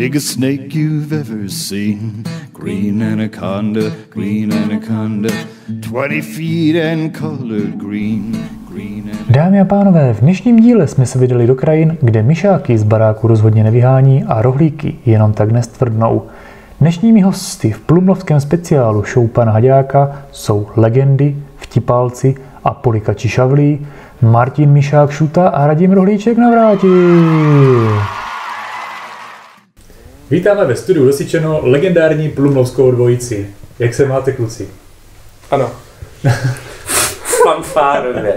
biggest snake you've ever seen. Green anaconda, green anaconda, 20 feet and colored green. Dámy a pánové, v dnešním díle jsme se vydali do krajin, kde myšáky z baráku rozhodně nevyhání a rohlíky jenom tak nestvrdnou. Dnešními hosty v plumlovském speciálu show pana Haďáka jsou legendy, vtipálci a polikači šavlí, Martin Mišák Šuta a Radim Rohlíček navrátil. Vítáme ve studiu Losičeno legendární plumlovskou dvojici. Jak se máte, kluci? Ano. Fanfárově.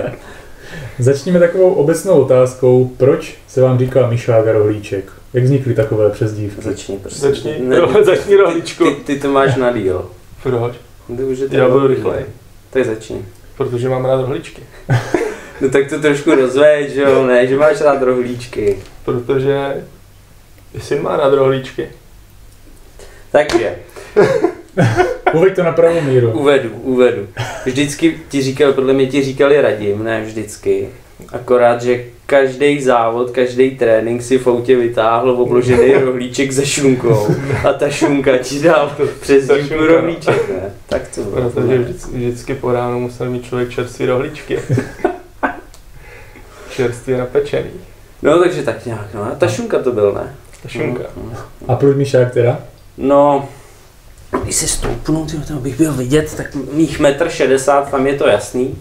Začněme takovou obecnou otázkou, proč se vám říká Mišák a Rohlíček? Jak vznikly takové přezdívky? Začni, prosím. Začni, Ne, ro- začni rohlíčku. Ty, ty to máš na díl. Proč? Ty už je to Já budu dobrý. rychlej. Tak začni. Protože mám rád rohlíčky. No tak to trošku rozveď, že jo, ne, že máš rád rohlíčky. Protože i syn má rád rohlíčky. Takže, Uveď to na pravou míru. uvedu, uvedu. Vždycky ti říkal, podle mě ti říkali radím, ne vždycky. Akorát, že každý závod, každý trénink si v autě vytáhl obložený rohlíček se šunkou a ta šunka ti dal přes Ta dílku šunka, no. rohlíček, ne? Tak to bylo. Protože vždycky, vždycky po ránu musel mít člověk čerstvý rohlíčky. čerstvě napečený. No takže tak nějak, no. A ta šunka to byl, ne? Ta šunka. No, A proč Mišák teda? No, když se stoupnu, tyjo, to bych byl vidět, tak mých metr 60, tam je to jasný.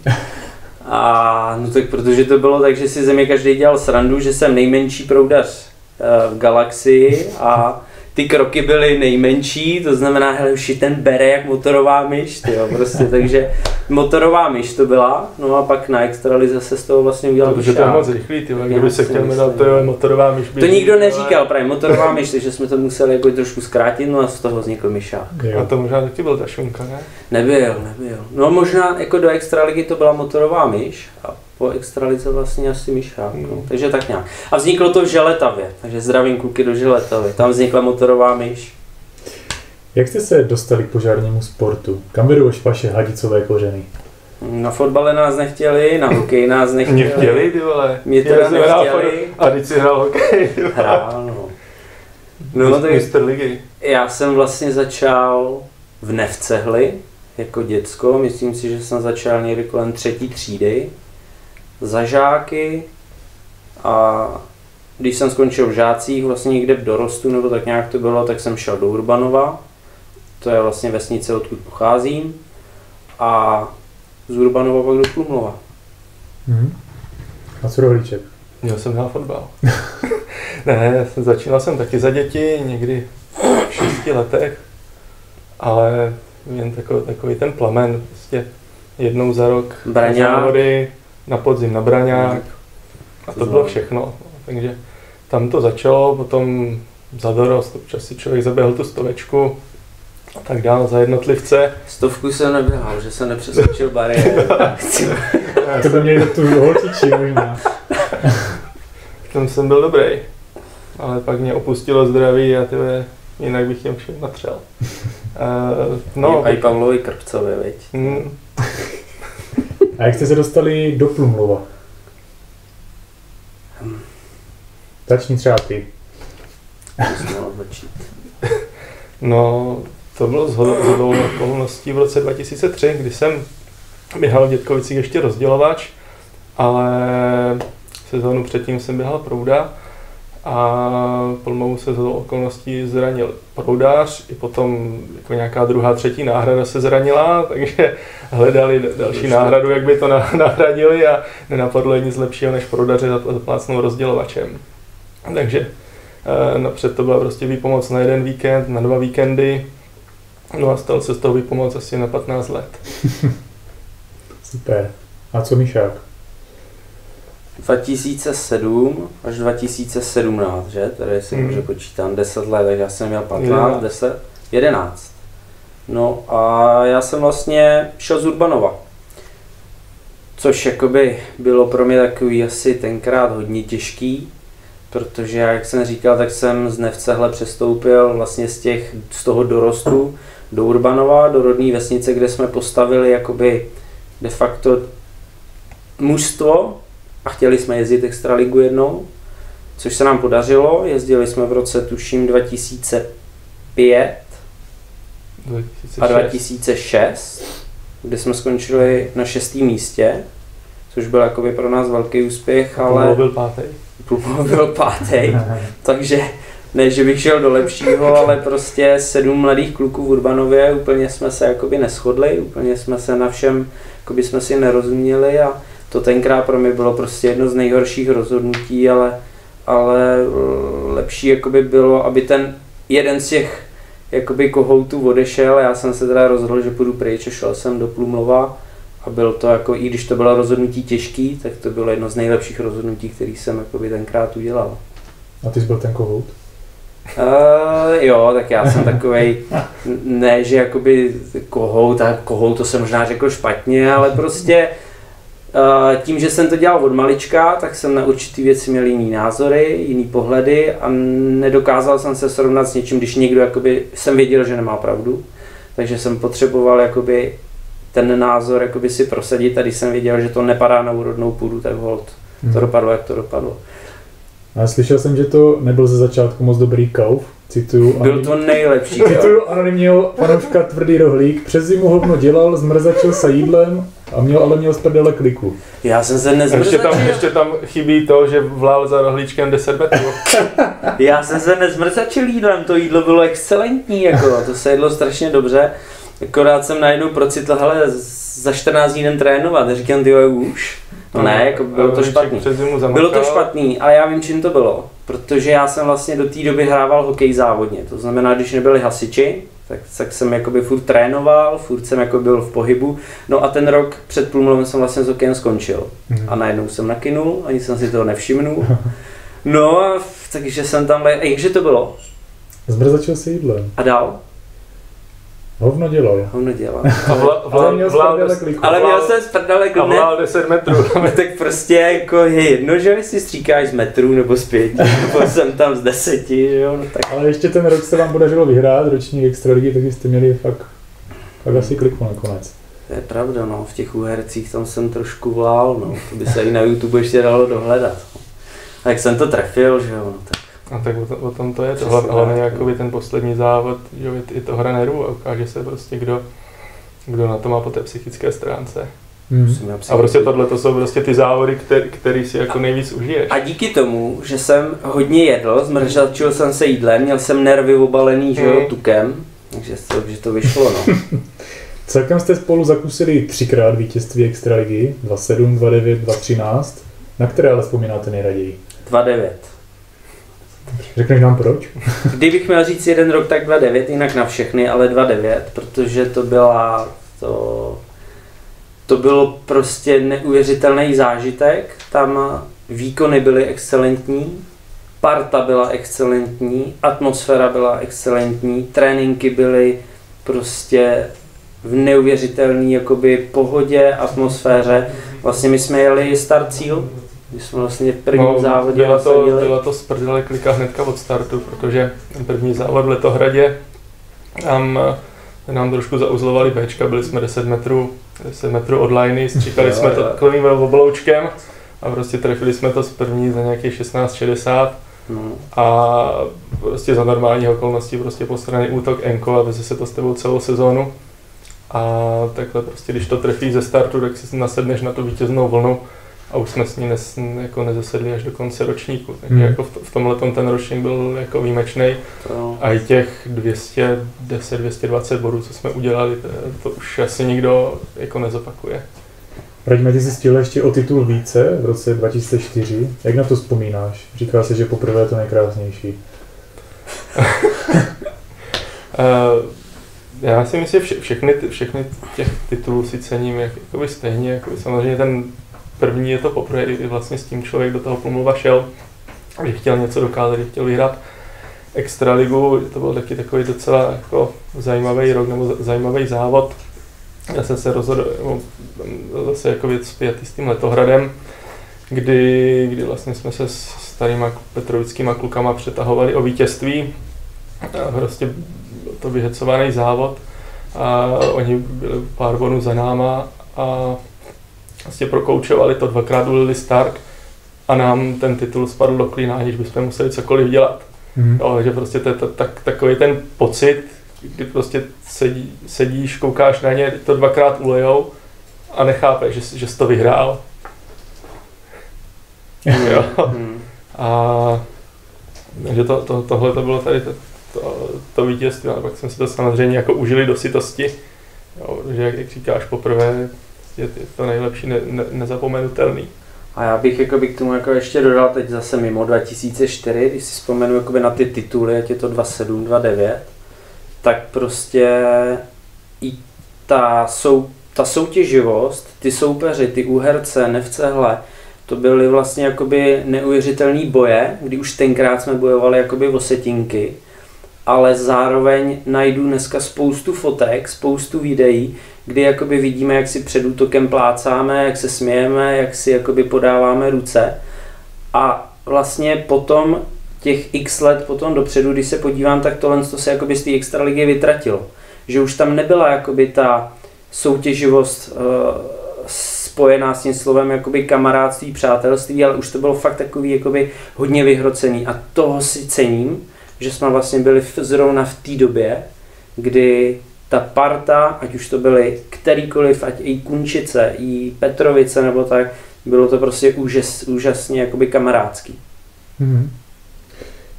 A no tak protože to bylo tak, že si ze mě každý dělal srandu, že jsem nejmenší proudař eh, v galaxii a ty kroky byly nejmenší, to znamená, hele, už ten bere jak motorová myš, tyjo, prostě, takže motorová myš to byla, no a pak na extralize se z toho vlastně udělal Protože to je moc rychlý, ty kdyby se chtěl jmenovat, to je motorová myš. To nikdo neříkal, právě motorová myš, takže jsme to museli jako trošku zkrátit, no a z toho vznikl myšák. A to možná taky byl ta šunka, ne? Nebyl, nebyl. No možná jako do extraligy to byla motorová myš a po extralize vlastně asi myšák. No. Hmm. Takže tak nějak. A vzniklo to v Želetavě, takže zdravím kluky do Želetavy. Tam vznikla motorová myš. Jak jste se dostali k požárnímu sportu? Kam vedou až vaše hadicové kořeny? Na fotbale nás nechtěli, na hokej nás nechtěli. Mě chtěli, ty vole. Mě teda nechtěli. A teď si hrál hokej. Hrál, no. No tak Mistr ligy. já jsem vlastně začal v Nevcehli jako děcko. Myslím si, že jsem začal někdy kolem třetí třídy. Za žáky a když jsem skončil v žácích, vlastně někde v dorostu, nebo tak nějak to bylo, tak jsem šel do Urbanova. To je vlastně vesnice, odkud pocházím. A z Urbanova pak do Plumlova. Mhm. A co Rohlíček? Měl jsem hrát fotbal. ne, začínal jsem taky za děti, někdy v šesti letech, ale jen takový, takový ten plamen, prostě jednou za rok Braňák. závody, na podzim na Braňák a to bylo všechno. Takže tam to začalo, potom za dorost, občas si člověk zaběhl tu stovečku a tak dál za jednotlivce. Stovku jsem neběhal, že jsem nepřeskočil bariéru. To by měli tu holčičí možná. Tam jsem byl dobrý, ale pak mě opustilo zdraví a tyhle, jinak bych těm všem natřel. Uh, No, a i Pavlovi Krpcovi, viď? mm, A jak jste se dostali do Plumlova? Začni třeba ty. No, to bylo z hodou okolností v roce 2003, kdy jsem běhal v Dětkovicích ještě rozdělovač, ale sezónu předtím jsem běhal prouda a plnou se z okolností zranil proudář, i potom jako nějaká druhá, třetí náhrada se zranila, takže hledali další Ještě. náhradu, jak by to na- nahradili a nenapadlo je nic lepšího, než proudaře zap- zaplácnout rozdělovačem. Takže eh, napřed to byla prostě výpomoc na jeden víkend, na dva víkendy, no a stal se z toho výpomoc asi na 15 let. Super. A co Mišák? 2007 až 2017, že? Tady si dobře počítám, 10 let, takže já jsem měl 15, Jedenáct. 10, 11. No a já jsem vlastně šel z Urbanova. Což jakoby bylo pro mě takový asi tenkrát hodně těžký, protože jak jsem říkal, tak jsem z Nevcehle přestoupil vlastně z, těch, z toho dorostu do Urbanova, do rodné vesnice, kde jsme postavili jakoby de facto mužstvo a chtěli jsme jezdit extraligu jednou, což se nám podařilo. Jezdili jsme v roce, tuším, 2005 2006. a 2006, kde jsme skončili na šestém místě, což byl jakoby pro nás velký úspěch, Ale ale byl pátý. Plumov byl pátý, takže ne, že bych šel do lepšího, ale prostě sedm mladých kluků v Urbanově, úplně jsme se jakoby neschodli, úplně jsme se na všem, jakoby jsme si nerozuměli a to tenkrát pro mě bylo prostě jedno z nejhorších rozhodnutí, ale, ale eh, lepší jakoby bylo, aby ten jeden z těch jakoby kohoutů odešel, já jsem se teda rozhodl, že půjdu pryč a šel jsem do Plumlova a byl to jako, i když to bylo rozhodnutí těžký, tak to bylo jedno z nejlepších rozhodnutí, který jsem jakoby tenkrát udělal. A ty jsi byl ten kohout? Uh, jo, tak já jsem takovej, ne, že jakoby kohout, a kohout to jsem možná řekl špatně, ale prostě tím, že jsem to dělal od malička, tak jsem na určitý věci měl jiný názory, jiný pohledy a nedokázal jsem se srovnat s něčím, když někdo jakoby, jsem věděl, že nemá pravdu, takže jsem potřeboval jakoby ten názor jakoby si prosadit a když jsem věděl, že to nepadá na úrodnou půdu, tak hold, to dopadlo, jak to dopadlo. A slyšel jsem, že to nebyl ze začátku moc dobrý kauf. Cituju, Byl to nejlepší. Cituju anonymního fanouška Tvrdý rohlík. Přes zimu hovno dělal, zmrzačil se jídlem a měl ale měl z prdele kliku. Já jsem se A ještě nezmrzačil. tam, ještě tam chybí to, že vlál za rohlíčkem 10 metrů. Já jsem se nezmrzačil jídlem, to jídlo bylo excelentní, jako, to se jedlo strašně dobře. Akorát jsem najednou procitl, hele, za 14 dní jdem trénovat. A říkám, ty jo, už. No ne, jako bylo to špatný. Přes zimu Bylo to špatný, ale já vím, čím to bylo. Protože já jsem vlastně do té doby hrával hokej závodně. To znamená, když nebyli hasiči, tak, tak jsem jakoby furt trénoval, furt jsem jako byl v pohybu. No a ten rok před Plumlovem jsem vlastně s hokejem skončil. Mhm. A najednou jsem nakynul, ani jsem si toho nevšimnul. No a takže jsem tam, jakže to bylo? Zmrzačil se jídlem. A dál? Hovno dělal. Ho nedělal. A vla, Ale vlál, měl z vlál. Ale vlál- měl jsem z prdele a vlál 10 metrů. No, tak prostě jako je jedno, že jestli stříkáš z metrů nebo z pěti, nebo jsem tam z deseti, že jo, no tak Ale ještě ten rok se vám podařilo vyhrát, ročník extraligy, tak jste měli fakt, fakt asi kliku nakonec. to je pravda, no, v těch úhercích tam jsem trošku vlál, no, to by se i na YouTube ještě dalo dohledat. A jak jsem to trefil, že jo, no, tak A tak o, to, o tom to je, to hlavně, hlavně jakoby ten poslední závod, že jo, je, to hra nervů a ukáže se prostě, kdo, kdo na to má po té psychické stránce. Hmm. A prostě tohle to jsou prostě ty závody, který, který si jako nejvíc užiješ. A díky tomu, že jsem hodně jedl, zmržačil jsem se jídlem, měl jsem nervy obalený, že jo, Mm. tukem, takže to, že to vyšlo, no. Celkem jste spolu zakusili třikrát vítězství extraligy, 2-7, 2-9, 2-13. Na které ale vzpomínáte nejraději? 2,9. Řekneš nám proč? Kdybych měl říct jeden rok, tak 2,9, jinak na všechny, ale 2,9, protože to byla, to, to bylo prostě neuvěřitelný zážitek, tam výkony byly excelentní, parta byla excelentní, atmosféra byla excelentní, tréninky byly prostě v neuvěřitelné pohodě, atmosféře. Vlastně my jsme jeli start cíl, my jsme vlastně v prvním no, závodě byla to, nasadili. byla to z prdele klika hnedka od startu, protože ten první závod v Letohradě tam eh, nám trošku zauzlovali Bčka, byli jsme 10 metrů, 10 metrů od liney, stříkali jsme to takovým obloučkem a prostě trefili jsme to z první za nějakých 16-60 No. a prostě za normální okolností prostě po straně útok Enko a veze se to s tebou celou sezónu. A takhle prostě, když to trefí ze startu, tak si nasedneš na tu vítěznou vlnu a už jsme s ní nes, jako nezasedli až do konce ročníku. Takže Hmm. jako v, v tomhle ten ročník byl jako výjimečný. A i těch 210-220 bodů, co jsme udělali, to, to už asi nikdo jako nezopakuje. Raďme, ty jsi stihl ještě o titul více v roce 2004. Jak na to vzpomínáš? Říká se, že poprvé je to nejkrásnější. Uh, já si myslím, že vše, všechny, ty- všechny těch titulů si cením jak, jakoby stejně. Jako samozřejmě ten první je to poprvé, kdy vlastně s tím člověk do toho pomluva šel, že chtěl něco dokázat, že chtěl vyhrát extraligu, to byl taky takový docela jako zajímavý rok nebo za- zajímavý závod. Já jsem se rozhodl, nebo zase jako věc spjatý s tím letohradem, kdy, kdy vlastně jsme se s starýma petrovickýma klukama přetahovali o vítězství. Prostě byl to vyhecovaný závod a oni byli pár bonů za náma a vlastně prokoučovali to, dvakrát ulili Stark a nám ten titul spadl do klína, aniž bychom museli cokoliv dělat. Mhm. Jo, že prostě to je to, tak, takový ten pocit, kdy prostě sedí, sedíš, koukáš na ně, to dvakrát ulejou a nechápeš, že, že jsi to vyhrál. jo. Hmm. A takže to, to, tohle to bylo tady to, to, to vítězství, ale pak jsme si to samozřejmě jako užili do sytosti. Jo, že jak, jak říkáš poprvé, je, je to nejlepší, ne, ne, nezapomenutelný. A já bych jakoby k tomu jako ještě dodal teď zase mimo 2004, když si vzpomenu jakoby na ty tituly, ať je to 27, 29, tak prostě i ta, sou, ta soutěživost, ty soupeři, ty úherce, nevcehle, to byly vlastně jakoby neuvěřitelné boje, kdy už tenkrát jsme bojovali jakoby o setinky, ale zároveň najdu dneska spoustu fotek, spoustu videí, kdy jakoby vidíme, jak si před útokem plácáme, jak se smějeme, jak si jakoby podáváme ruce. A vlastně potom těch x let potom dopředu, když se podívám, tak tohle to se jakoby z té extraligy vytratilo. Že už tam nebyla jakoby ta soutěživost uh, spojená s tím slovem jakoby kamarádství, přátelství, ale už to bylo fakt takový jakoby hodně vyhrocený. A toho si cením, že jsme vlastně byli v, zrovna v té době, kdy ta parta, ať už to byly kterýkoliv, ať i Kunčice, i Petrovice nebo tak, bylo to prostě úžas, úžasně jakoby kamarádský. Mhm.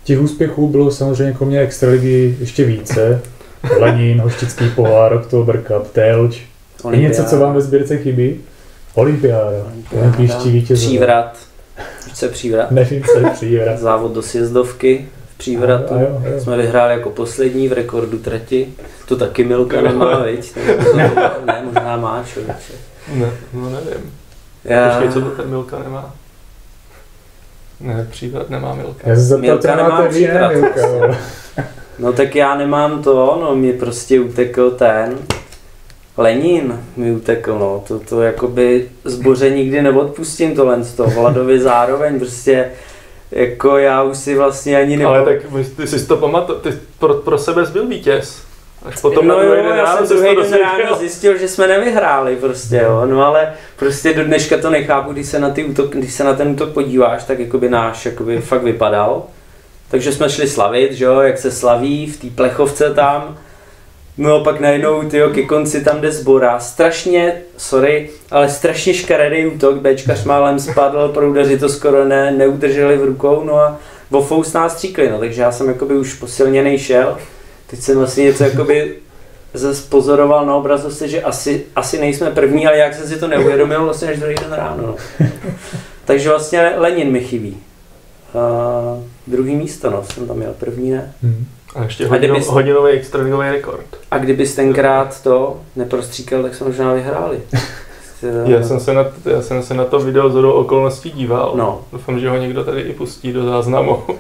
Těch úspěchů bylo samozřejmě kromě extraligy ještě více. Lenin, Hoštický pohár, Oktober Cup, Telč. Je něco, co vám ve sbírce chybí? Olympiáda. Olympijští vítězové. Přívrat. Je přívrat? Nevím, co je přívrat. Závod do sjezdovky přívratu. A jo, a jo. Jsme vyhráli jako poslední v rekordu trati. To taky Milka nemá, viď? To- Ne, možná má, člověče. Ne, no nevím. Já, Počkej, co to ten Milka nemá? Ne, příklad nemá Milka. Já se Milka nemá ne, přívrat. Milka, no tak já nemám to, no mi prostě utekl ten Lenin mi utekl, no, to, to jakoby zboře nikdy neodpustím tohle z toho, Vladovi zároveň prostě jako já už si vlastně ani nebo... Ale tak ty jsi to pamatoval, ty pro, pro sebe jsi byl vítěz. Až potom no na jo, druhý den já ráno jsem druhý den ráno zjistil, že jsme nevyhráli prostě, jo. No ale prostě do dneška to nechápu, když se na, ty útok, když se na ten útok podíváš, tak jakoby náš jakoby fakt vypadal. Takže jsme šli slavit, že jo, jak se slaví v té plechovce tam. No a pak najednou, tyjo, ke konci tam jde zbora. Strašně, sorry, ale strašně škaredý útok. Bčkař málem spadl, proudaři to skoro ne, neudrželi v rukou, no a vofous nás stříkli, no, takže já jsem jakoby už posilněný šel. Teď jsem vlastně něco jakoby pozoroval na obrazovce, že asi, asi nejsme první, ale jak jsem si to neuvědomil vlastně až druhý den ráno. No. Takže vlastně Lenin mi chybí. Uh, druhý místo, no, jsem tam měl první, ne? Mhm. A ještě A hodino, kdybys- hodinový extraligový rekord. A kdybys tenkrát to neprostříkal, tak jsme možná vyhráli. Já jsem se na, já jsem se na to video z okolností díval. No. Doufám, že ho někdo tady i pustí do záznamu. Uh,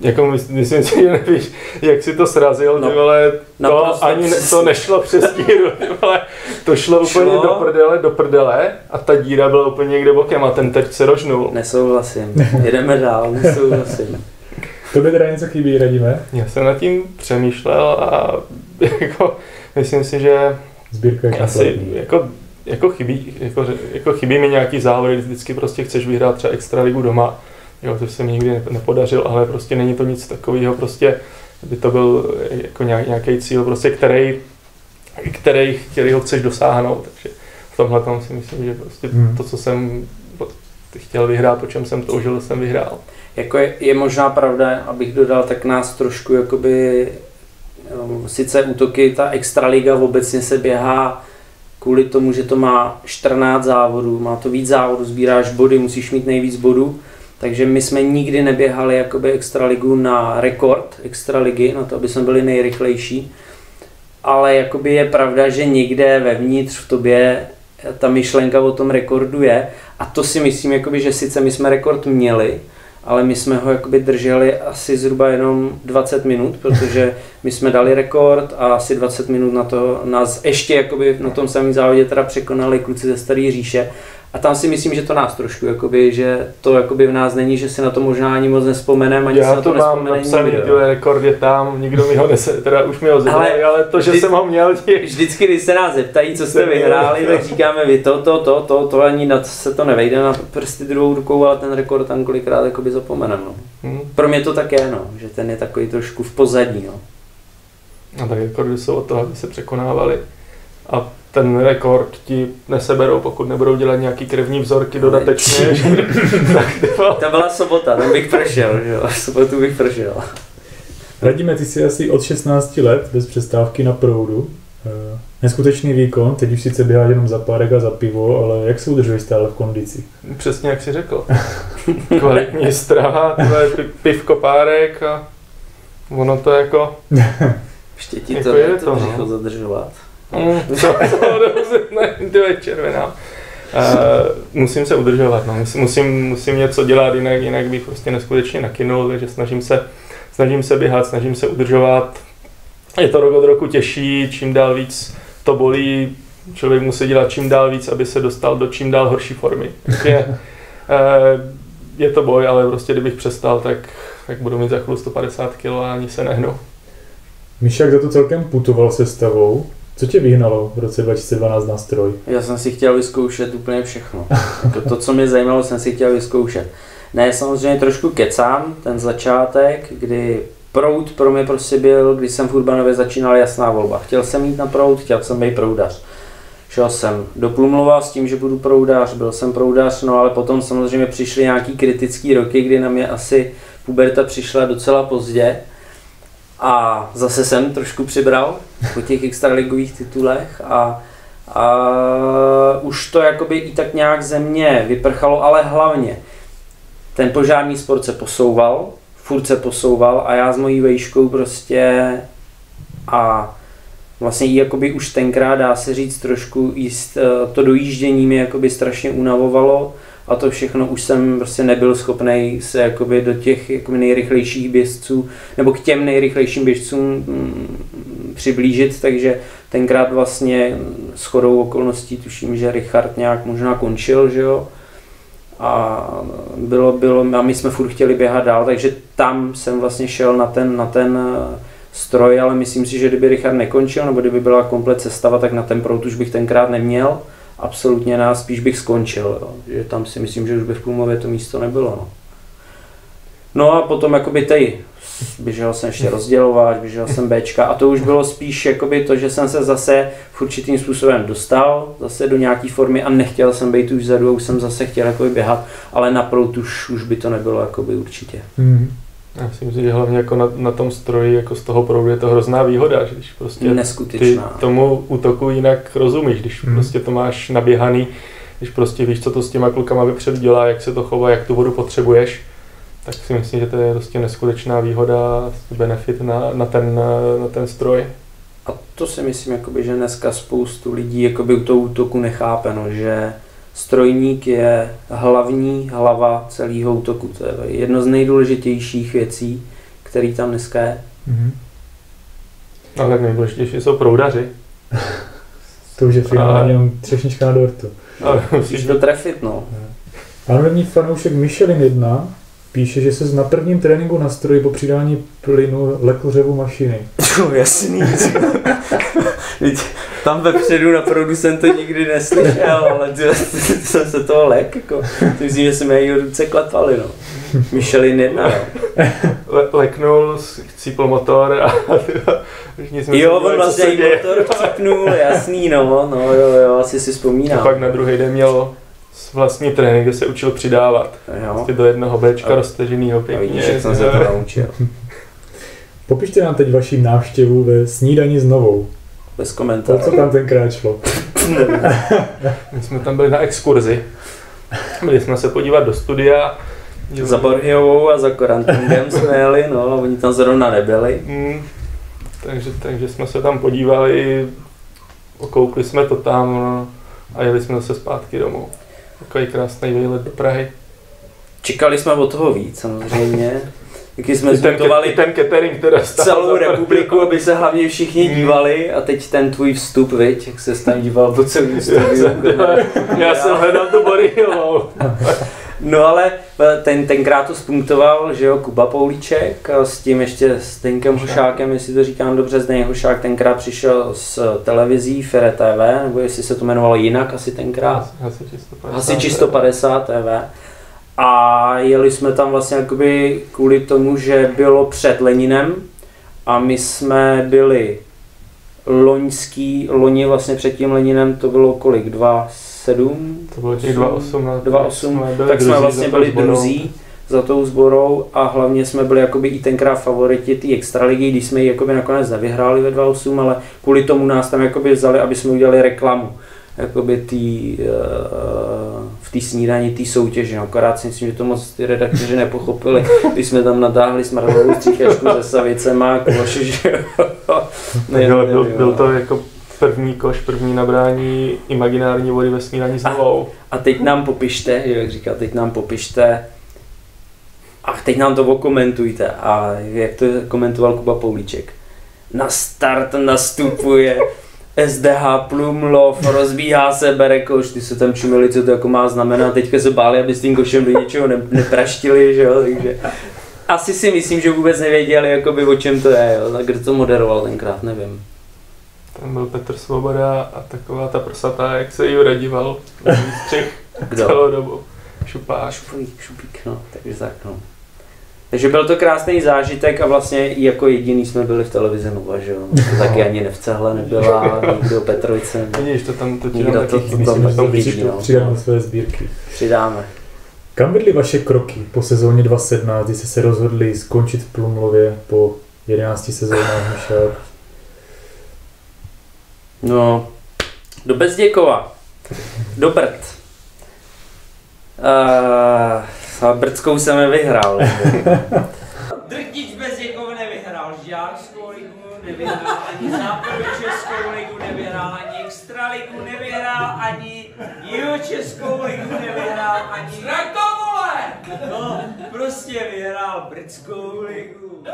jako mys- myslím si, že nevíš, jak si to srazil, No. ty vole, to Naprosto ani ne, to nešlo přes díru, ty vole, to šlo úplně Šlo. do prdele, do prdele a ta díra byla úplně někde bokem a ten teď se rožnul. Nesouhlasím. Jedeme dál, nesouhlasím. Tobě teda něco chybí, radíme? Já jsem nad tím přemýšlel a jako, myslím si, že Sbírka je asi kompletní. jako, jako, chybí, jako, jako chybí mi nějaký závody, vždycky prostě chceš vyhrát třeba extraligu doma, jo, to se mi nikdy ne- nepodařil, ale prostě není to nic takového, prostě by to byl jako nějak, nějaký cíl, prostě který, který, který ho chceš dosáhnout, takže v tomhle tom si myslím, že prostě Hmm. to, co jsem chtěl vyhrát, po čem jsem toužil, jsem vyhrál. Jako je, je možná pravda, abych dodal, tak nás trošku jakoby, um, sice útoky, ta extraliga obecně se běhá kvůli tomu, že to má 14 závodů, má to víc závodů, sbíráš body, musíš mít nejvíc bodů, takže my jsme nikdy neběhali jakoby extraligu na rekord extraligy, na to, aby jsme byli nejrychlejší, ale jakoby je pravda, že někde vevnitř v tobě ta myšlenka o tom rekordu je. A to si myslím, jakoby, že sice my jsme rekord měli, ale my jsme ho jakoby drželi asi zhruba jenom 20 minut, protože my jsme dali rekord a asi 20 minut na to nás ještě jakoby na tom samém závodě teda překonali kluci ze Staré říše A tam si myslím, že to nás trošku, jakoby, že to jakoby v nás není, že si na to možná ani moc nespomeneme, ani Já si na to to mám napsaný, tyhle rekord je tam, nikdo mi ho nese, teda už mi ho zebrali, ale, ale to, že vždy- jsem ho měl, je, Vždycky, když se nás zeptají, co jste vyhráli, tak říkáme vy to, to, to, to, to ani na to se to nevejde na prsty druhou rukou, ale ten rekord tam kolikrát jakoby zapomenem. No. hm, Pro mě to tak je, no, že ten je takový trošku v pozadí. No. A tak rekordy jsou od toho, aby se překonávali. A ten rekord ti neseberou, pokud nebudou dělat nějaký krevní vzorky dodatečně. tak. To byla sobota, tam bych prošel, že jo, sobotu bych prošel. Radíme, ty jsi asi od 16 let bez přestávky na proudu. Eh, Neskutečný výkon, teď už sice běhá jenom za párek a za pivo, ale jak se udržuješ stále v kondici? Přesně jak jsi řekl. Kvalitní strava, pivko párek a ono to jako... Ještě ti Jako to, je je to, to no. břicho zadržovat. Mm, to, to je červená. Uh, musím se udržovat, no. musím, musím, musím něco dělat, jinak, jinak bych prostě neskutečně nakynul, takže snažím se, snažím se běhat, snažím se udržovat. Je to rok od roku těžší, čím dál víc to bolí, člověk musí dělat čím dál víc, aby se dostal do čím dál horší formy. Je, uh, je to boj, ale prostě kdybych přestal, tak, tak budu mít za chvíli 150 kg a ani se nehnu. Míšak za to celkem putoval se stavou. Co tě vyhnalo v roce 2012 na stroj? Já jsem si chtěl vyzkoušet úplně všechno. Jako to, co mě zajímalo, jsem si chtěl vyzkoušet. Ne, samozřejmě trošku kecám, ten začátek, kdy prout pro mě prostě byl, když jsem v Urbanově začínal jasná volba. Chtěl jsem jít na prout, chtěl jsem být proudař. Šel jsem do Plumlova s tím, že budu proudař, byl jsem proudař, no ale potom samozřejmě přišly nějaký kritický roky, kdy na mě asi puberta přišla docela pozdě. A zase jsem trošku přibral po těch extraligových titulech a, a už to jakoby i tak nějak ze mě vyprchalo, ale hlavně ten požární sport se posouval, furt se posouval a já s mojí vejškou prostě a vlastně jakoby už tenkrát dá se říct trošku jíst, to dojíždění mi jakoby strašně unavovalo a to všechno už jsem prostě nebyl schopný se jakoby do těch jakoby nejrychlejších běžců nebo k těm nejrychlejším běžcům mm, přiblížit, takže tenkrát vlastně s chodou okolností tuším, že Richard nějak možná končil, že jo, a bylo, bylo, a my jsme furt chtěli běhat dál, takže tam jsem vlastně šel na ten, na ten eh, stroj, ale myslím si, že kdyby Richard nekončil, nebo kdyby byla komplet sestava, tak na ten prout už bych tenkrát neměl. Absolutně nás spíš bych skončil. Jo. Že tam si myslím, že už by v Pulmově to místo nebylo. No, no a potom jakoby tej, běžel jsem ještě rozdělováč, běžel jsem Bčka a to už bylo spíš jakoby to, že jsem se zase v určitým způsobem dostal zase do nějaké formy a nechtěl jsem být už vzadu, už jsem zase chtěl jakoby běhat, ale na prout už, už by to nebylo jakoby určitě. Mm. Já si myslím, že hlavně jako na, na tom stroji jako z toho proudu je to hrozná výhoda, že když prostě ty Neskutečná. tomu útoku jinak rozumíš, když Mhm. prostě to máš naběhaný, když prostě víš, co to s těma klukama vypředu dělá, jak se to chová, jak tu vodu potřebuješ, tak si myslím, že to je prostě neskutečná výhoda, benefit na, na, ten, na ten stroj. A to si myslím, jakoby, že dneska spoustu lidí jakoby u toho útoku nechápe, no, že strojník je hlavní hlava celého útoku. To je jedno z nejdůležitějších věcí, který tam dneska je. Mm. Ale tak nejdůležitější jsou proudaři. To už je finálně jenom třešnička na dortu. Ale Musíš to trefit, no. Anonymní fanoušek Michelin 1 píše, že se na prvním tréninku na stroji po přidání plynu lekl řevu mašiny. No, jasný. Vždyť Tam vepředu na proudu jsem to nikdy neslyšel, ale ty, jsem se toho lek, jako. To myslím, že jsme její ruce klepali, no. Michelin jedna, no. le, leknul, chcípl motor a všichni jsme Jo, on vlastně i motor vcipnul, jasný, no, no jo, jo, asi si A vzpomínám. pak na druhý den měl vlastní trénink, kde se učil přidávat. Jo, Prostě do jednoho Bčka A- roztaženýho a pěkně. vidíš, jak jsem se to naučil. Popište nám teď vaši návštěvu ve snídani s novou. Bez O co komentářů. tam tenkrát šlo? My jsme tam byli na exkurzi. Byli jsme se podívat do studia. Za Borhiovou a za Korantungem jsme jeli, no, a oni tam zrovna nebyli. Mm, takže, takže jsme se tam podívali, okoukli jsme to tam no, a jeli jsme zase zpátky domů. Takový krásný výlet do Prahy. Čekali jsme od toho víc, samozřejmě. Taky jsme I ten, zmutovali i ten catering, teda celou republiku, aby se hlavně všichni dívali a teď ten tvůj vstup, viď, jak se tam díval po celém studiu. Já jsem hledal tu body Hillovou. No ale eh, ten, tenkrát to spunktoval, že jo, Kuba Poulíček a s tím ještě s Denkem Hošákem, jestli to říkám dobře, Zdeněk Hošák tenkrát přišel z televizí Fere TV, nebo jestli se to jmenovalo jinak asi tenkrát. Hasiči 150. Hasiči 150 TV. A jeli jsme tam vlastně jakoby kvůli tomu, že bylo před Leninem a my jsme byli loňský, loni vlastně před tím Leninem to bylo kolik, 2,7? To bylo těch 2,8. 2,8, tak jsme vlastně byli druzí za tou sborou a hlavně jsme byli jakoby i tenkrát favoriti té extraligy, když jsme ji jakoby nakonec nevyhráli ve 2,8, ale kvůli tomu nás tam jakoby vzali, aby jsme udělali reklamu jakoby tý, uh, v té snídani té soutěže. No, akorát si myslím, že to moc ty redaktoři nepochopili, když jsme tam natáhli smradovou stříkačku se savicema a koši, že jo. Ne, byl, byl, byl, to jako první koš, první nabrání imaginární vody ve snídaní s novou. A teď nám popište, jak říkal, teď nám popište, a teď nám to okomentujte. A jak to komentoval Kuba Poulíček. Na start nastupuje SDH Plumlov, rozbíhá se, bere koš, ty se tam čumili, co to jako má znamenat, teďka se báli, aby s tím košem do něčeho ne, nepraštili, že jo, takže asi si myslím, že vůbec nevěděli, jakoby, o čem to je, jo, tak kdo to moderoval tenkrát, nevím. Tam byl Petr Svoboda a taková ta prsatá, jak se jí radíval střih celou dobu. Šupáš. Šupík, šupík, no, takže tak, no. Takže byl to krásný zážitek a vlastně i jako jediný jsme byli v televizi Nova, že jo. To taky ani ne v Cehle nebyla, nikdo Petrovice nebyl. Vidíš, to tam to Nikdo to- taky to vidíš chybí, to. no. Přidám do své sbírky. Přidáme. Kam vedly vaše kroky po sezóně 2017, kdy jste se rozhodli skončit v Plumlově po 11 sezónách Michal? No, do Bezděkova. Do Brd. Uh, a Brdskou jsem je vyhrál. Drtič Bezděkov nevyhrál žárskou ligu, nevyhrál ani západu českou ligu, nevyhrál ani extraligu, nevyhrál ani jihočeskou ligu, nevyhrál ani... Jak to vole? No, prostě vyhrál Brdskou ligu.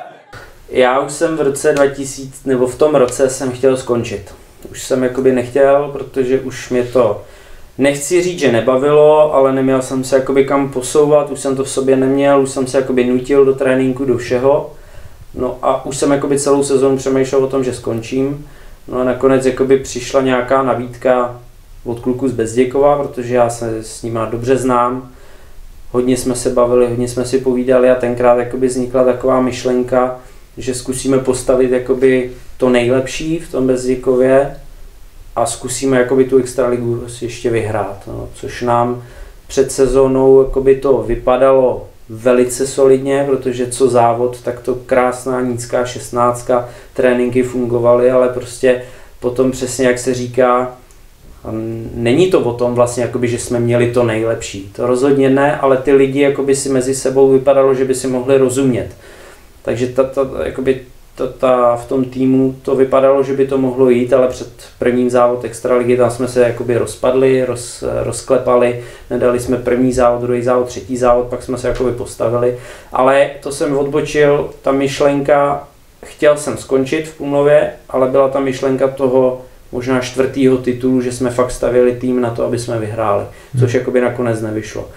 Já už jsem v roce 2000, nebo v tom roce jsem chtěl skončit. Už jsem jakoby nechtěl, protože už mě to, nechci říct, že nebavilo, ale neměl jsem se jakoby kam posouvat, už jsem to v sobě neměl, už jsem se jakoby nutil do tréninku, do všeho. No a už jsem jakoby celou sezónu přemýšlel o tom, že skončím. No a nakonec jakoby přišla nějaká nabídka od kluku z Bezděkova, protože já se s nima dobře znám. Hodně jsme se bavili, hodně jsme si povídali a tenkrát jakoby vznikla taková myšlenka, že zkusíme postavit jakoby to nejlepší v tom Bezděkově a zkusíme jakoby tu extraligu ještě vyhrát, no, což nám před sezónou jakoby to vypadalo velice solidně, protože co závod, tak to krásná nízká šestnáctka, tréninky fungovaly, ale prostě potom přesně jak se říká, není to o tom vlastně, jakoby, že jsme měli to nejlepší. To rozhodně ne, ale ty lidi jakoby si mezi sebou vypadalo, že by si mohli rozumět. Takže ta, ta, jakoby, ta, ta, v tom týmu to vypadalo, že by to mohlo jít, ale před prvním závod extraligy tam jsme se jakoby rozpadli, roz, rozklepali, nedali jsme první závod, druhý závod, třetí závod, pak jsme se jakoby postavili. Ale to jsem odbočil, ta myšlenka, chtěl jsem skončit v Pumlově, ale byla ta myšlenka toho možná čtvrtýho titulu, že jsme fakt stavěli tým na to, aby jsme vyhráli, což jakoby nakonec nevyšlo.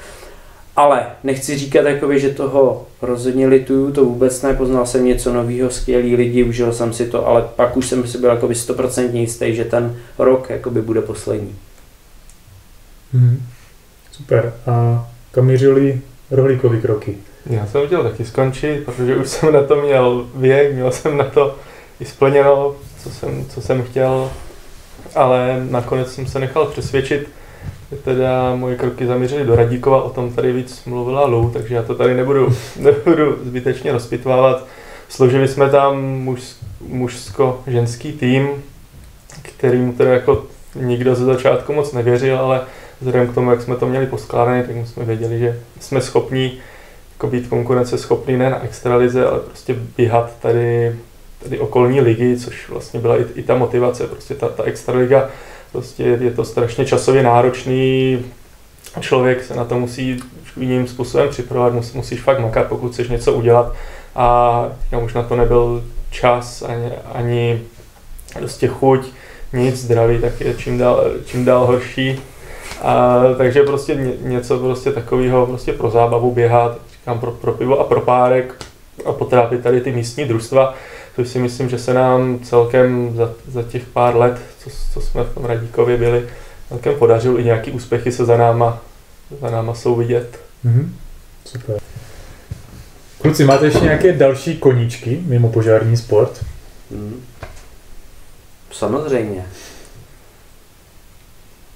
Ale nechci říkat, jakoby, že toho rozhodně lituju, to vůbec ne, poznal jsem něco nového, skvělý lidi, užil jsem si to, ale pak už jsem si byl jakoby 100% jistý, že ten rok jakoby bude poslední. Hmm. Super. A kam mířili rohlíkový kroky? Já jsem chtěl taky skončit, protože už jsem na to měl věk, měl jsem na to i splněno, co jsem, co jsem chtěl, ale nakonec jsem se nechal přesvědčit, teda moje kroky zamířily do Radíkova, o tom tady víc mluvila Lou, takže já to tady nebudu, nebudu zbytečně rozpitvávat. Složili jsme tam muž, mužsko-ženský tým, kterým teda jako nikdo ze začátku moc nevěřil, ale vzhledem k tomu, jak jsme to měli poskládané, tak jsme věděli, že jsme schopní jako být konkurenceschopný ne na extralize, ale prostě běhat tady, tady okolní ligy, což vlastně byla i, i ta motivace, prostě ta, ta extraliga, prostě je to strašně časově náročný, člověk se na to musí jiným způsobem připravovat, mus, musíš fakt makat, pokud chceš něco udělat. A já už na to nebyl čas ani, ani prostě chuť, nic, zdraví tak je čím dál, čím dál horší. A, takže prostě ně, něco prostě takového prostě pro zábavu běhat, říkám pro, pro pivo a pro párek a potrápit tady ty místní družstva, což si myslím, že se nám celkem za, za těch pár let, co, co jsme v tom Radíkově byli, celkem podařilo i nějaký úspěchy se za náma, za náma jsou vidět. Mhm. Super. Kluci, máte ještě nějaké další koníčky mimo požární sport? Hmm. Samozřejmě.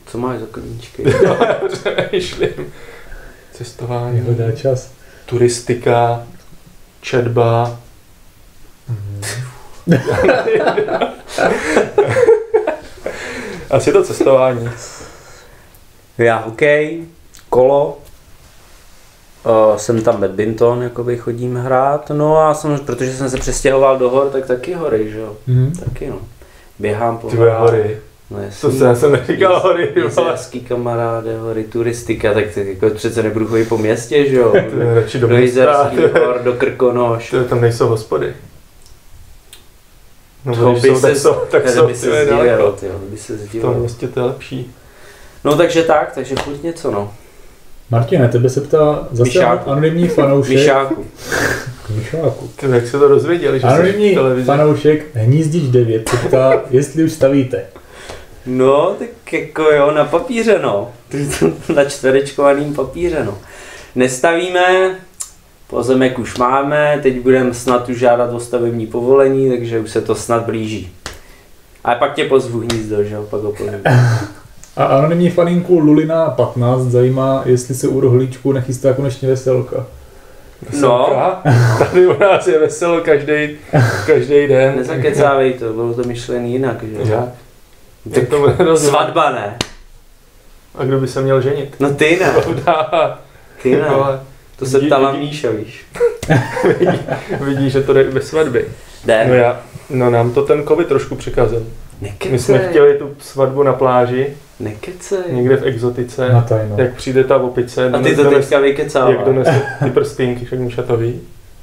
Co máš za koníčky? Přemýšlím. Cestování, Hledá čas. turistika, četba. Asi to cestování. Já hokej, kolo, uh, jsem tam badminton, jakoby chodím hrát, no a samozřejmě, protože jsem se přestěhoval do hor, tak taky hory, že jo, Mhm. taky no. Běhám po Ty horách. hory. No To jasný. se, já jsem neříkal hory, ty vole. Jezerský kamaráde, hory, turistika, tak ty jako přece nebudu chodit po městě, že jo. To je radši do Do města, hor, do Krkonoš. ty- Tam nejsou hospody. No, To když by jsou, se, tak jsou, tak jsou by ty se daleko. tyjo, by se V tom městě to je lepší. No takže tak, takže furt něco no. Martine, tebe se ptá zase Myšáku. anonymní fanoušek. Myšáku. Myšáku. Ty, jak se to dozvěděli, že Anonymní televizi? fanoušek Hnízdič 9 se ptá, jestli už stavíte. No, tak jako jo, na papíře no. na čtverečkovaným papíře no. Nestavíme, pozemek už máme, teď budeme snad už žádat o stavební povolení, takže už se to snad blíží. A pak tě pozvu hnízdo, že jo, pak ho pozvu. A anonymní faninku Lulina 15 zajímá, jestli se u rohlíčku nechystá konečně veselka. Veselka? Tady u nás je veselo každý, každý den. Nezakecávej to, bylo to myšlený jinak, že jo. Tak to. Svatba ne. A kdo by se měl ženit? No ty ne, Pravda. ty ne. Ale To se Vidí- ptala vidí- Míša, víš. vidí, že to jde i bez svatby. Jde. No, já, no nám to ten covid trošku překazil. Nekecej, My jsme chtěli tu svatbu na pláži, nekecej. někde v exotice. Na tajno. Jak přijde ta opice, A ty to dones- teďka vykecáváš. jak donese ty prstínky, však Míša to ví.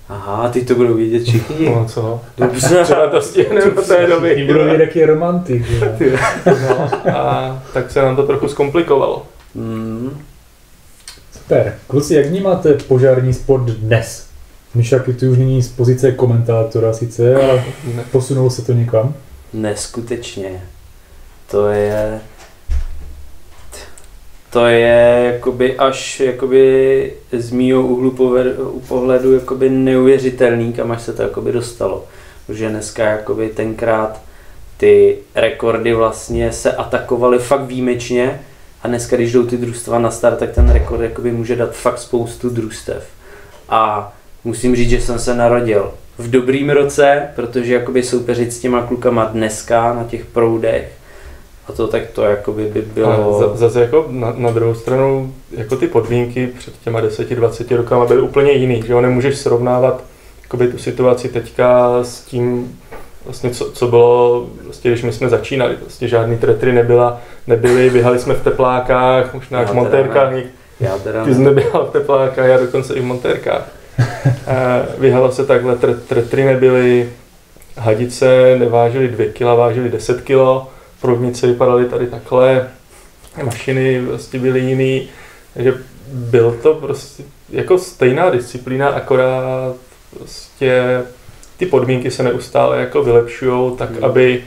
Aha, ty to budou vidět všichni. No co? Dobře. Třeba to stihneme do té doby. Ty budou vidět, jaký je romantik. No, a tak se nám to trochu zkomplikovalo. Mm. Super. Kluci, jak vnímáte požární sport dnes? Myšaky tu už není z pozice komentátora sice, ale posunulo se to někam. Neskutečně. To je... To je jakoby až jakoby z mýho úhlu pover- pohledu jakoby neuvěřitelný, kam až se to jakoby dostalo. Protože dneska jakoby tenkrát ty rekordy vlastně se atakovaly fakt výjimečně a dneska, když jdou ty družstva na start, tak ten rekord jakoby může dát fakt spoustu družstev. A musím říct, že jsem se narodil v dobrým roce, protože jakoby soupeřit s těma klukama dneska na těch proudech a to tak to jakoby by bylo... A za- zase jako na, na druhou stranu, jako ty podmínky před těma 10-20 rokama byly úplně jiný, že jo, nemůžeš srovnávat jakoby tu situaci teďka s tím, vlastně co, co bylo, vlastně, když my jsme začínali, vlastně žádný tretry nebyla, nebyly, běhali jsme v teplákách, možná Já v montérkách, ne. Já teda ty jsi neběhal v teplákách, já dokonce i v montérkách. Eh, Běhalo se takhle, tre- tretry nebyly, hadice nevážily 2 kg, vážily 10 kg, proudnice vypadaly tady takhle, mašiny prostě byly jiný, takže byl to prostě jako stejná disciplína, akorát prostě ty podmínky se neustále jako vylepšují, tak Hmm. aby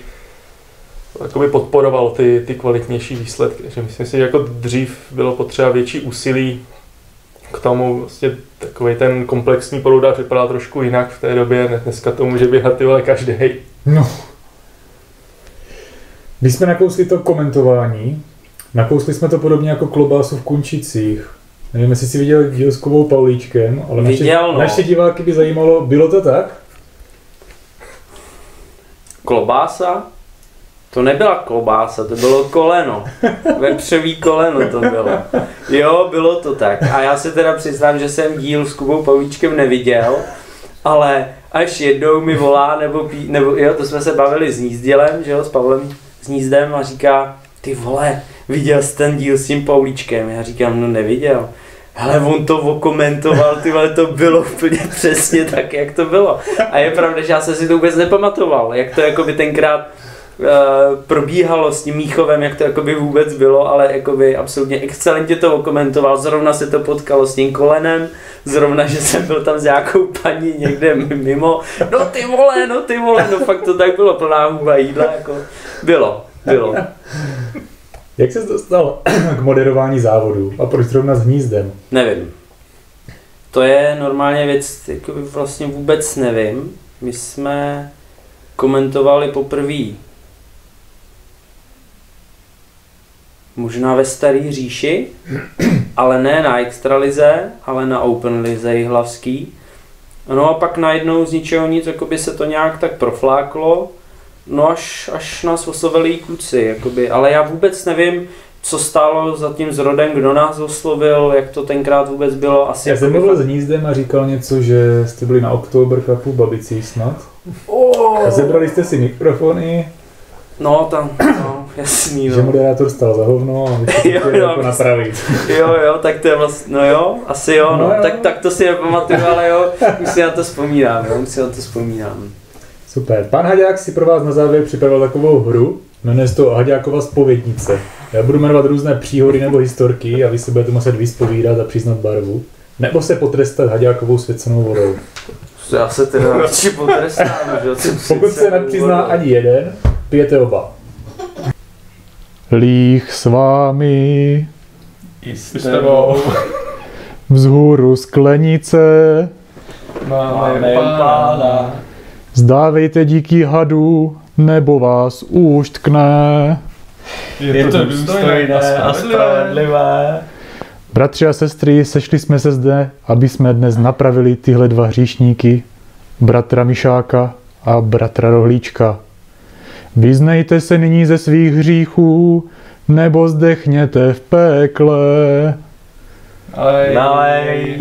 jakoby podporoval ty, ty kvalitnější výsledky. Takže myslím si, že jako dřív bylo potřeba větší úsilí k tomu, vlastně takový ten komplexní proudař vypadá trošku jinak v té době, dneska to může běhat ty vole každý. No. Když jsme nakousli to komentování, nakousli jsme to podobně jako klobásu v Kunčicích. Nevím, jestli jsi viděl díl s Kovou Paulíčkem, ale naše, Viděl, no. naše diváky by zajímalo, bylo to tak? Klobása? To nebyla klobása, to bylo koleno. Vepřový koleno to bylo. Jo, bylo to tak. A já se teda přiznám, že jsem díl s Kubou Pavlíčkem neviděl, ale až jednou mi volá, nebo, pí, nebo jo, to jsme se bavili s Nízdělem, že jo, s Pavlem s Nízdem a říká, ty vole, viděl jsi ten díl s tím Paulíčkem? Já říkám, no neviděl. Hele, on to okomentoval, ty vole, to bylo úplně přesně tak, jak to bylo. A je pravda, že já jsem si to vůbec nepamatoval, jak to jakoby tenkrát uh, probíhalo s tím Míchovem, jak to jakoby vůbec bylo, ale jakoby absolutně excelentně to okomentoval, zrovna se to potkalo s tím kolenem, zrovna, že jsem byl tam s nějakou paní někde mimo, no ty vole, no ty vole, no fakt to tak bylo, plná hůba jídla, jako bylo, bylo. Jak jsi dostal k moderování závodu a proč zrovna s hnízdem? Nevím. To je normálně věc, jakoby vlastně vůbec nevím. My jsme komentovali poprvé možná ve Starý říši, ale ne na Extralize, ale na Open Lize hlavský. No a pak najednou z ničeho nic, jakoby se to nějak tak profláklo, no až, až nás oslovili kluci, jakoby, ale já vůbec nevím, co stálo za tím zrodem, kdo nás oslovil, jak to tenkrát vůbec bylo. Asi Já jsem mluvil s hnízdem a říkal něco, že jste byli na Oktober Cupu v Babicích snad. Oh. A zebrali jste si mikrofony, No, tam, no, jasný, že no. moderátor stál za hovno a vy jste Jo, jo, jako napravit. Jo, jo, tak to je vlastně, no jo, asi jo, no, No jo. Tak, tak to si nepamatuju, ale jo, už si na to vzpomínám, jo, už si na to vzpomínám. Super. Pan Haďák si pro vás na závěr připravil takovou hru, jmenuje se to Haďákova spovědnice. Já budu jmenovat různé příhody nebo historky a vy si budete muset vyspovídat a přiznat barvu. Nebo se potrestat Haďákovou svěcenou vodou. Já se teda radši potrestám, že Pokud se nepřizná ani jeden, pijete oba. Líh s vámi, I s tebou vzhůru sklenice, máme jen pána. Zdávejte díky hadu, nebo vás úštkne. Je to důstojné a spravedlivé. Bratři a sestry, sešli jsme se zde, aby jsme dnes napravili tyhle dva hříšníky, bratra Mišáka a bratra Rohlíčka. Vyznejte se nyní ze svých hříchů, nebo zdechněte v pekle. Nalej.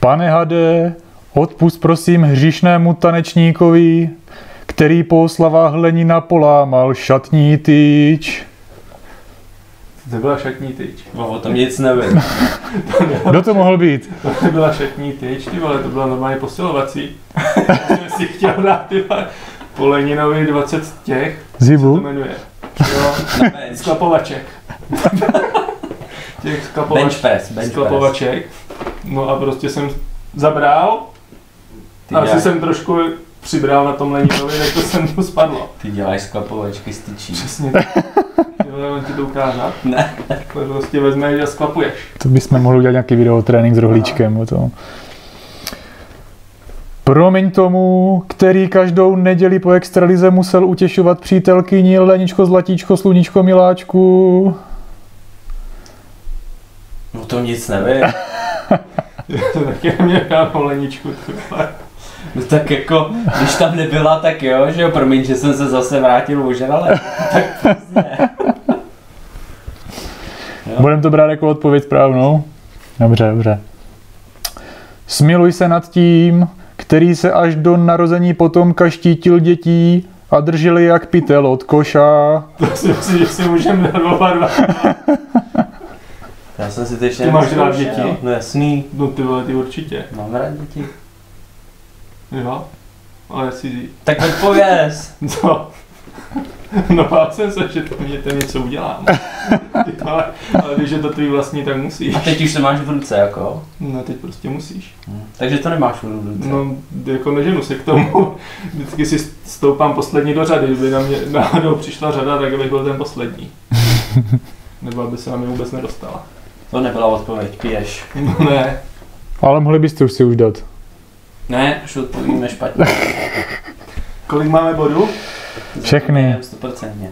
Pane Hade, odpust prosím hříšnému tanečníkovi, který po oslavách Lenina polámal šatní tyč. To byla šatní tyč. No, o tom nic nevím. Kdo to mohl být? To byla šatní tyč, ty vole, to byla normálně posilovací. Jsem si chtěl dát, ty po Leninovi 20 těch, co to Zibu? jmenuje. Jo, sklapovaček. těch sklapovaček. Bench press, bench sklapovaček. No a prostě jsem zabral, Ty a asi děláš, jsem trošku přibral na tom Leninovi, tak to jsem to spadlo. ty děláš sklapovačky z tyčí. Přesně tak. Jo, mám ti to ukázat. Ne. To prostě vezmeš a sklapuješ. To bychom mohli udělat nějaký video trénink s rohlíčkem. O tom. Promiň tomu, který každou neděli po extralize musel utěšovat přítelkyni Leničko, Zlatíčko, Sluníčko, Miláčku. O tom nic nevím. To taky neměl žádnou leničku. No tak jako, když tam nebyla, tak jo, že jo, promiň, že jsem se zase vrátil ožrale. Tak prostě. Jo. Budeme to brát jako odpověď správnou? Dobře, dobře. Smiluj se nad tím, který se až do narození potomka štítil dětí a držel je jak pytel od koša. To si myslím, že si můžeme dát. Já jsem si to ještě Ty máš rád děti? No jasný, No ty vole, ty určitě. mám rád děti. Jo. Ale si... Tak odpověz. Co? No bál jsem se, že to mě to něco udělám. Ty vole, ale když je to tvý vlastní, tak musíš. A teď už to máš v ruce, jako. No teď prostě musíš. Hm. Takže to nemáš v ruce. No, jako neženu se k tomu. Vždycky si stoupám poslední do řady. Kdyby na mě náhodou přišla řada, tak bych byl ten poslední. Nebo aby se na mě vůbec nedostala. To nebyla odpověď, piješ. No ne. Ale mohli byste už si už dát. Ne, už odpovíme špatně. Kolik máme bodů? Všechny. 100%.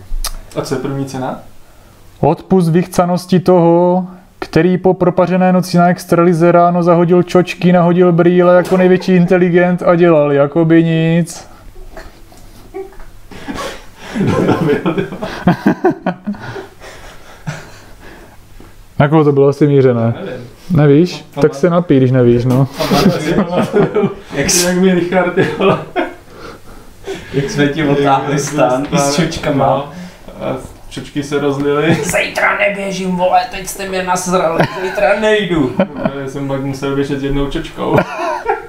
A co je první cena? Odpust vychcanosti toho, který po propařené noci na extralize ráno zahodil čočky, nahodil brýle jako největší inteligent a dělal jako by nic. Na koho to bylo asi mířené? Nevím. Nevíš? Tak se napij, když nevíš, no. Jak, jak mi Richard, vole. Jak jsme ti otáhli stan i s čočkama. No, a čočky se rozlily. Zítra neběžím, vole, teď jste mě nasrali, zítra nejdu. Já jsem pak musel běžet s jednou čočkou.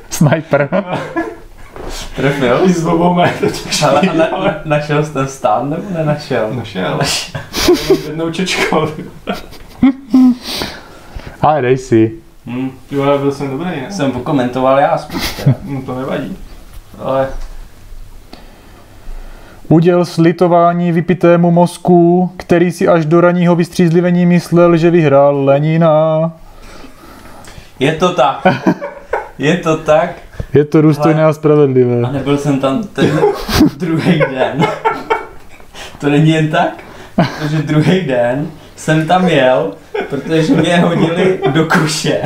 Sniper. Trefil? I s čočky. Ale na, na, našel jsi ten stán nebo nenašel? Našel. Jednou čočkou. Ale dej si. Hm, ty vole, byl jsem dobrý, ne? Jsem pokomentoval já spíš teda. Hm, to nevadí. Ale Uděl slitování vypitému mozku, který si až do raního vystřízlivení myslel, že vyhrál Lenina. Je to tak. Je to tak. Je to důstojné a spravedlivé. A nebyl jsem tam ten druhý den. To není jen tak, protože druhý den jsem tam jel, protože mě hodili do koše.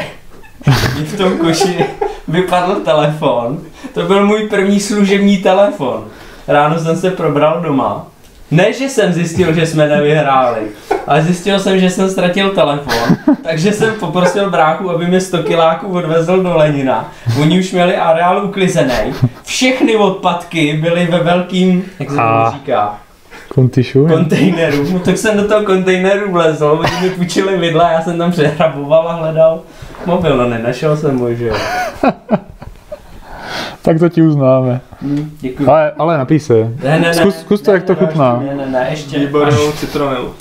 Mě v tom koši vypadl telefon. To byl můj první služební telefon. Ráno jsem se probral doma. Ne, že jsem zjistil, že jsme nevyhráli, ale zjistil jsem, že jsem ztratil telefon, takže jsem poprosil bráchu, aby mi 100 kiláků odvezl do Lenina. Oni už měli areál uklizený. Všechny odpadky byly ve velkým, jak se to říká, Kontišu? kontejneru. No, tak jsem do toho kontejneru vlezl, oni mi půjčili vidla, já jsem tam přehraboval a hledal mobil, no nenašel jsem ho, že jo. Tak to ti uznáme. Hm, Děkuji. Ale, ale napij se. Ne, ne, ne. Zkus- zkus to, ne, jak to ne, chutná. Ne, ne, ne, ještě. výbornou citronelu.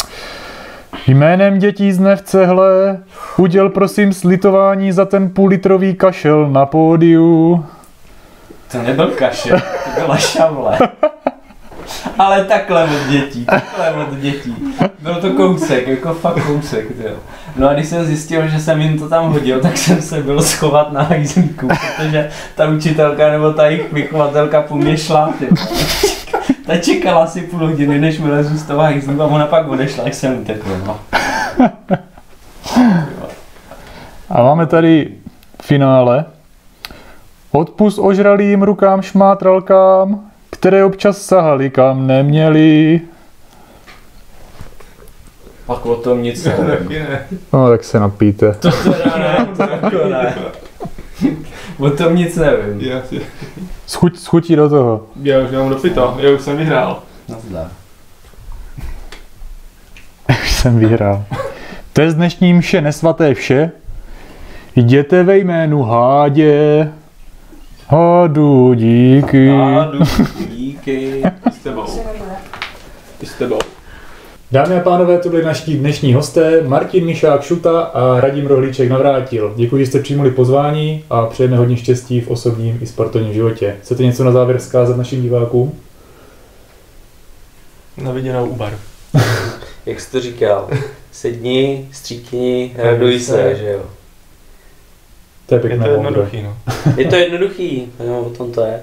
Jménem dětí z v cehle uděl prosím slitování za ten půlitrový kašel na pódiu. To nebyl kašel, to byla šavle. Ale takhle od dětí, takhle od dětí. Byl to kousek, jako fakt kousek, jo. No a když jsem zjistil, že jsem jim to tam hodil, tak jsem se byl schovat na hajzlíku, protože ta učitelka nebo ta jejich vychovatelka po mě šla, ty. Ta čekala asi půl hodiny, než vylezu z toho hajzlíku a ona pak odešla, jak jsem utekl, no. A máme tady finále. Odpust ožralým rukám šmátralkám, které občas sahali kam neměli. Pak o tom nic nevím. No tak se napijte. To teda ne, to jako ne. O tom nic nevím. Já, si, Schuť, schutí do toho. já už mám dopito, já už jsem vyhrál. Nazdar. Už jsem vyhrál. To je z dnešní mše nesvaté vše. Jděte ve jménu hádě. Hádu díky. Ádu, díky. S tebou. I s tebou. Dámy a pánové, to byli naši dnešní hosté Martin Mišák Šuta a Radim Rohlíček Navrátil. Děkuji, že jste přijmuli pozvání a přejeme hodně štěstí v osobním i sportovním životě. Chcete něco na závěr vzkázat našim divákům? Na viděnou u baru. Jak jsi to říkal? Sedni, stříkni, raduj se, že jo. To je Je pěkné. to moudro. jednoduchý, no. Je to jednoduchý, no, o tom to je.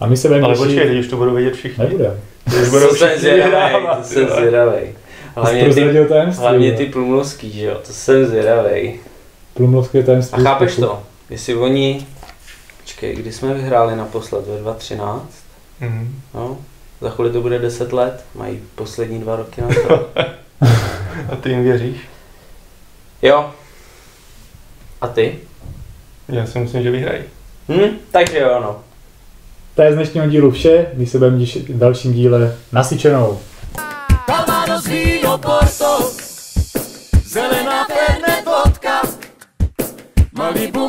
A my se budeme Ale počkej, už to budou vědět všichni. Nebude. Už budou To jsem všichni zvědavej, to jsem zvědavej. Hlavně ty, tajemství. hlavně jo. ty plumlovský, že jo, to jsem zvědavej. Plumlovské A tajemství. chápeš sportu. to? Jestli oni, počkej, kdy jsme vyhráli naposled, ve 2013, Mhm. no, za chvíli to bude 10 let, mají poslední dva roky na to. A ty jim věříš? Jo. A ty? Já si myslím, že vyhrají. Hm, takže jo, no. To je z dnešního dílu vše. My se budeme těšit v dalším díle. Nasičenou. Calvados Vino Porto Zelená Fernet vodka Malibu